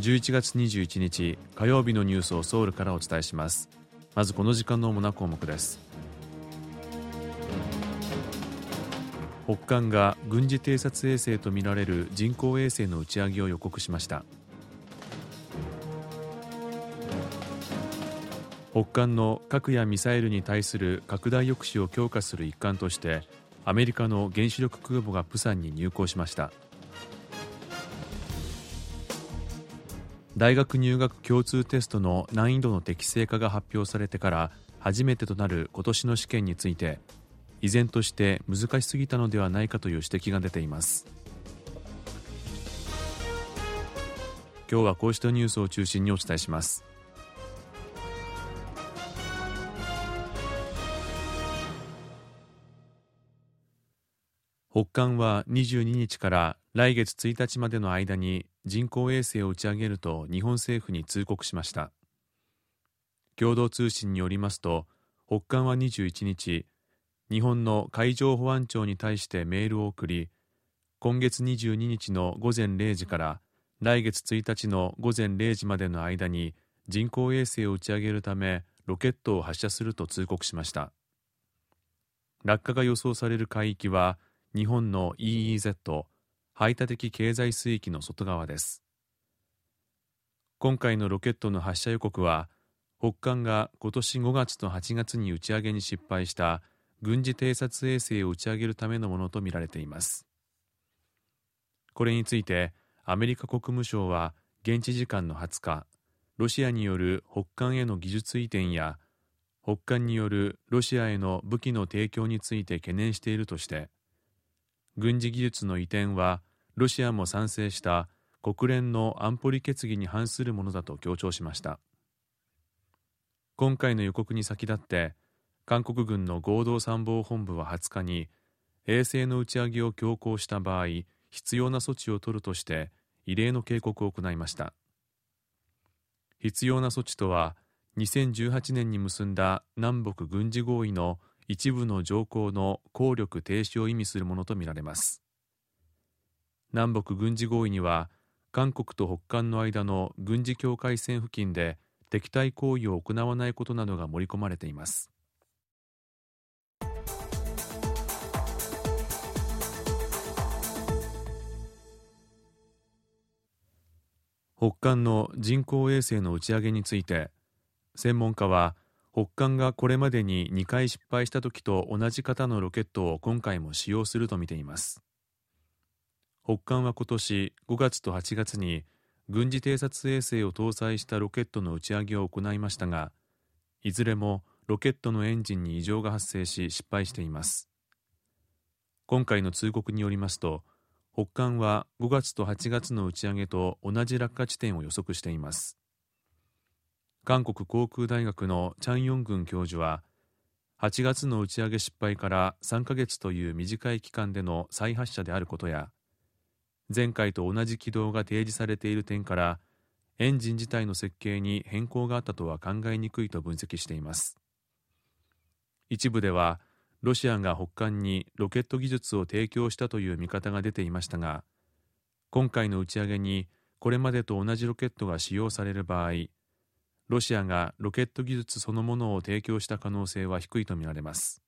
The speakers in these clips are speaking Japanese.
11月21日火曜日のニュースをソウルからお伝えします。まずこの時間の主な項目です。北韓が軍事偵察衛星とみられる人工衛星の打ち上げを予告しました。北韓の核やミサイルに対する拡大抑止を強化する一環としてアメリカの原子力空母がプサンに入港しました。大学入学共通テストの難易度の適正化が発表されてから初めてとなる今年の試験について依然として難しすぎたのではないかという指摘が出ています。今日はこうしたニュースを中心にお伝えします。北韓は22日から来月1日までの間に人工衛星を打ち上げると日本政府に通告しました。共同通信によりますと北韓は21日日本の海上保安庁に対してメールを送り今月22日の午前0時から来月1日の午前0時までの間に人工衛星を打ち上げるためロケットを発射すると通告しました。落下が予想される海域は日本の EEZ 排他的経済水域の外側です。今回のロケットの発射予告は北韓が今年5月と8月に打ち上げに失敗した軍事偵察衛星を打ち上げるためのものとみられています。これについてアメリカ国務省は現地時間の20日ロシアによる北韓への技術移転や北韓によるロシアへの武器の提供について懸念しているとして軍事技術の移転はロシアも賛成した国連の安保理決議に反するものだと強調しました。今回の予告に先立って韓国軍の合同参謀本部は20日に衛星の打ち上げを強行した場合必要な措置を取るとして異例の警告を行いました。必要な措置とは2018年に結んだ南北軍事合意の一部の条項の効力停止を意味するものとみられます。南北軍事合意には韓国と北韓の間の軍事境界線付近で敵対行為を行わないことなどが盛り込まれています。北韓の人工衛星の打ち上げについて専門家は北韓がこれまでに2回失敗した時と同じ型のロケットを今回も使用するとみています。北韓は今年5月と8月に軍事偵察衛星を搭載したロケットの打ち上げを行いましたがいずれもロケットのエンジンに異常が発生し失敗しています。今回の通告によりますと北韓は5月と8月の打ち上げと同じ落下地点を予測しています。韓国航空大学のチャン・ヨングン教授は8月の打ち上げ失敗から3ヶ月という短い期間での再発射であることや前回と同じ軌道が提示されている点からエンジン自体の設計に変更があったとは考えにくいと分析しています。一部ではロシアが北韓にロケット技術を提供したという見方が出ていましたが今回の打ち上げにこれまでと同じロケットが使用される場合ロシアがロケット技術そのものを提供した可能性は低いとみられます。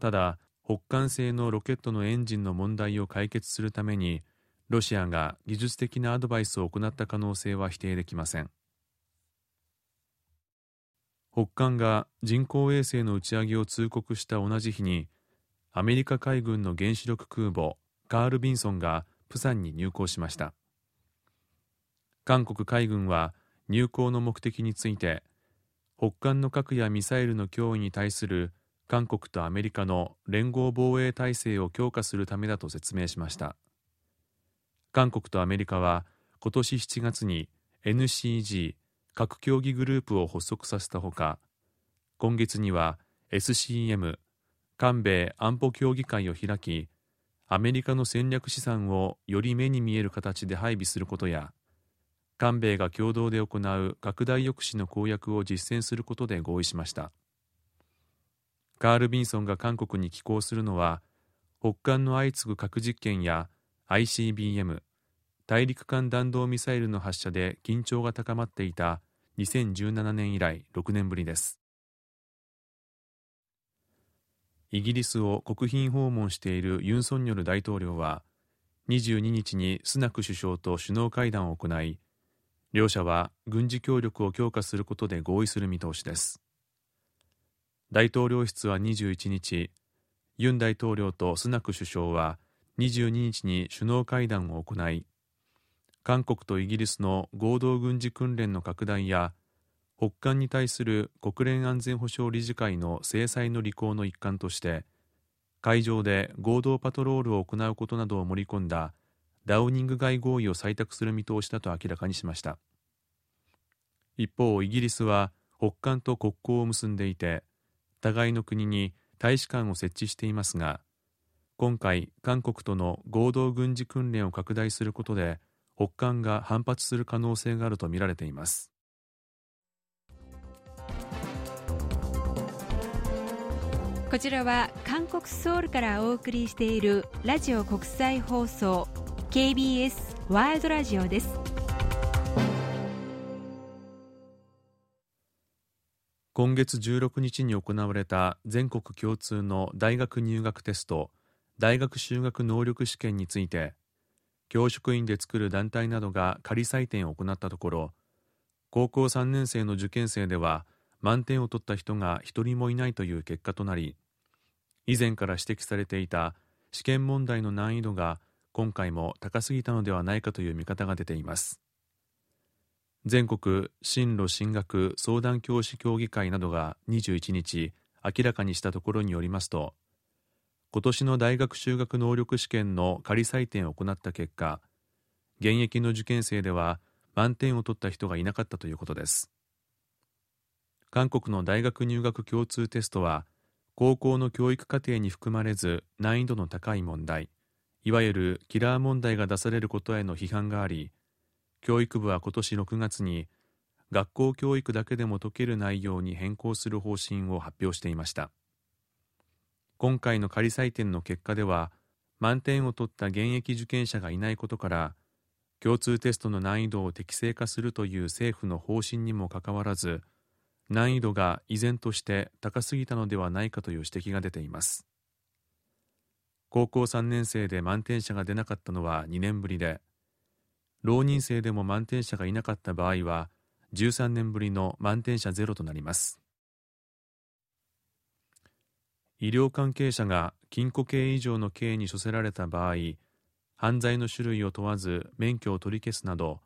ただ北韓製のロケットのエンジンの問題を解決するためにロシアが技術的なアドバイスを行った可能性は否定できません。北韓が人工衛星の打ち上げを通告した同じ日にアメリカ海軍の原子力空母カール・ビンソンがプサンに入港しました。韓国海軍は入港の目的について北韓の核やミサイルの脅威に対する韓国とアメリカの連合防衛体制を強化するためだと説明しました。韓国とアメリカは今年7月に NCG 核協議グループを発足させたほか今月には SCM 韓米安保協議会を開きアメリカの戦略資産をより目に見える形で配備することや韓米が共同で行う拡大抑止の公約を実践することで合意しました。カール・ビンソンが韓国に寄港するのは北韓の相次ぐ核実験や ICBM 大陸間弾道ミサイルの発射で緊張が高まっていた2017年以来6年ぶりです。イギリスを国賓訪問しているユン・ソンニョル大統領は22日にスナク首相と首脳会談を行い両者は軍事協力を強化することで合意する見通しです。大統領室は21日ユン大統領とスナク首相は22日に首脳会談を行い韓国とイギリスの合同軍事訓練の拡大や北韓に対する国連安全保障理事会の制裁の履行の一環として海上で合同パトロールを行うことなどを盛り込んだダウニング街合意を採択する見通しだと明らかにしました。一方イギリスは北韓と国交を結んでいて互いの国に大使館を設置していますが今回韓国との合同軍事訓練を拡大することで北韓が反発する可能性があるとみられています。こちらは韓国ソウルからお送りしているラジオ国際放送 KBS ワールドラジオです。今月16日に行われた全国共通の大学入学テスト大学修学能力試験について教職員で作る団体などが仮採点を行ったところ高校3年生の受験生では満点を取った人が一人もいないという結果となり以前から指摘されていた試験問題の難易度が今回も高すぎたのではないかという見方が出ています。全国進路進学相談教師協議会などが21日明らかにしたところによりますと今年の大学修学能力試験の仮採点を行った結果現役の受験生では満点を取った人がいなかったということです。韓国の大学入学共通テストは高校の教育課程に含まれず難易度の高い問題いわゆるキラー問題が出されることへの批判があり教育部は今年6月に学校教育だけでも解ける内容に変更する方針を発表していました。今回の仮採点の結果では満点を取った現役受験者がいないことから共通テストの難易度を適正化するという政府の方針にもかかわらず難易度が依然として高すぎたのではないかという指摘が出ています。高校3年生で満点者が出なかったのは2年ぶりで浪人生でも満点者がいなかった場合は13年ぶりの満点者ゼロとなります。医療関係者が禁錮刑以上の刑に処せられた場合犯罪の種類を問わず免許を取り消すなど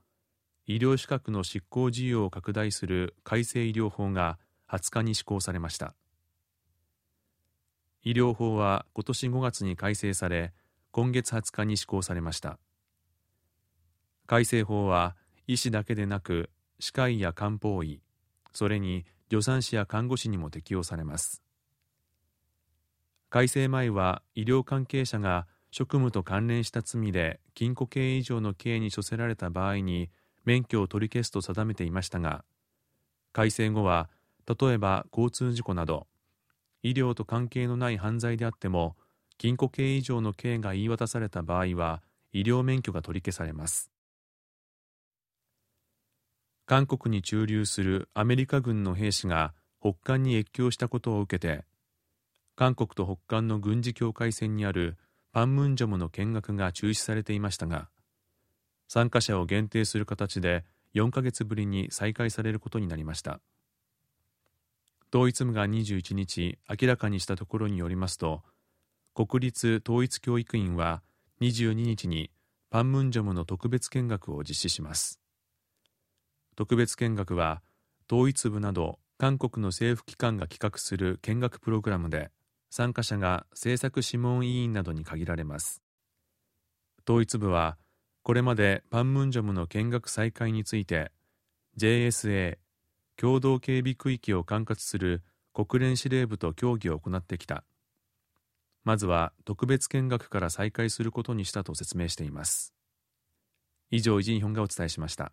医療資格の執行事由を拡大する改正医療法が20日に施行されました。医療法は今年5月に改正され今月20日に施行されました。改正法は医師だけでなく歯科医や漢方医それに助産師や看護師にも適用されます。改正前は医療関係者が職務と関連した罪で禁錮刑以上の刑に処せられた場合に免許を取り消すと定めていましたが改正後は例えば交通事故など医療と関係のない犯罪であっても禁錮刑以上の刑が言い渡された場合は医療免許が取り消されます。韓国に駐留するアメリカ軍の兵士が北韓に越境したことを受けて韓国と北韓の軍事境界線にあるパンムンジョムの見学が中止されていましたが参加者を限定する形で4ヶ月ぶりに再開されることになりました。統一部が21日明らかにしたところによりますと国立統一教育院は22日にパンムンジョムの特別見学を実施します。特別見学は統一部など韓国の政府機関が企画する見学プログラムで参加者が政策諮問委員などに限られます。統一部はこれまでパンムンジョムの見学再開について JSA 共同警備区域を管轄する国連司令部と協議を行ってきた。まずは特別見学から再開することにしたと説明しています。以上イジンヒョンがお伝えしました。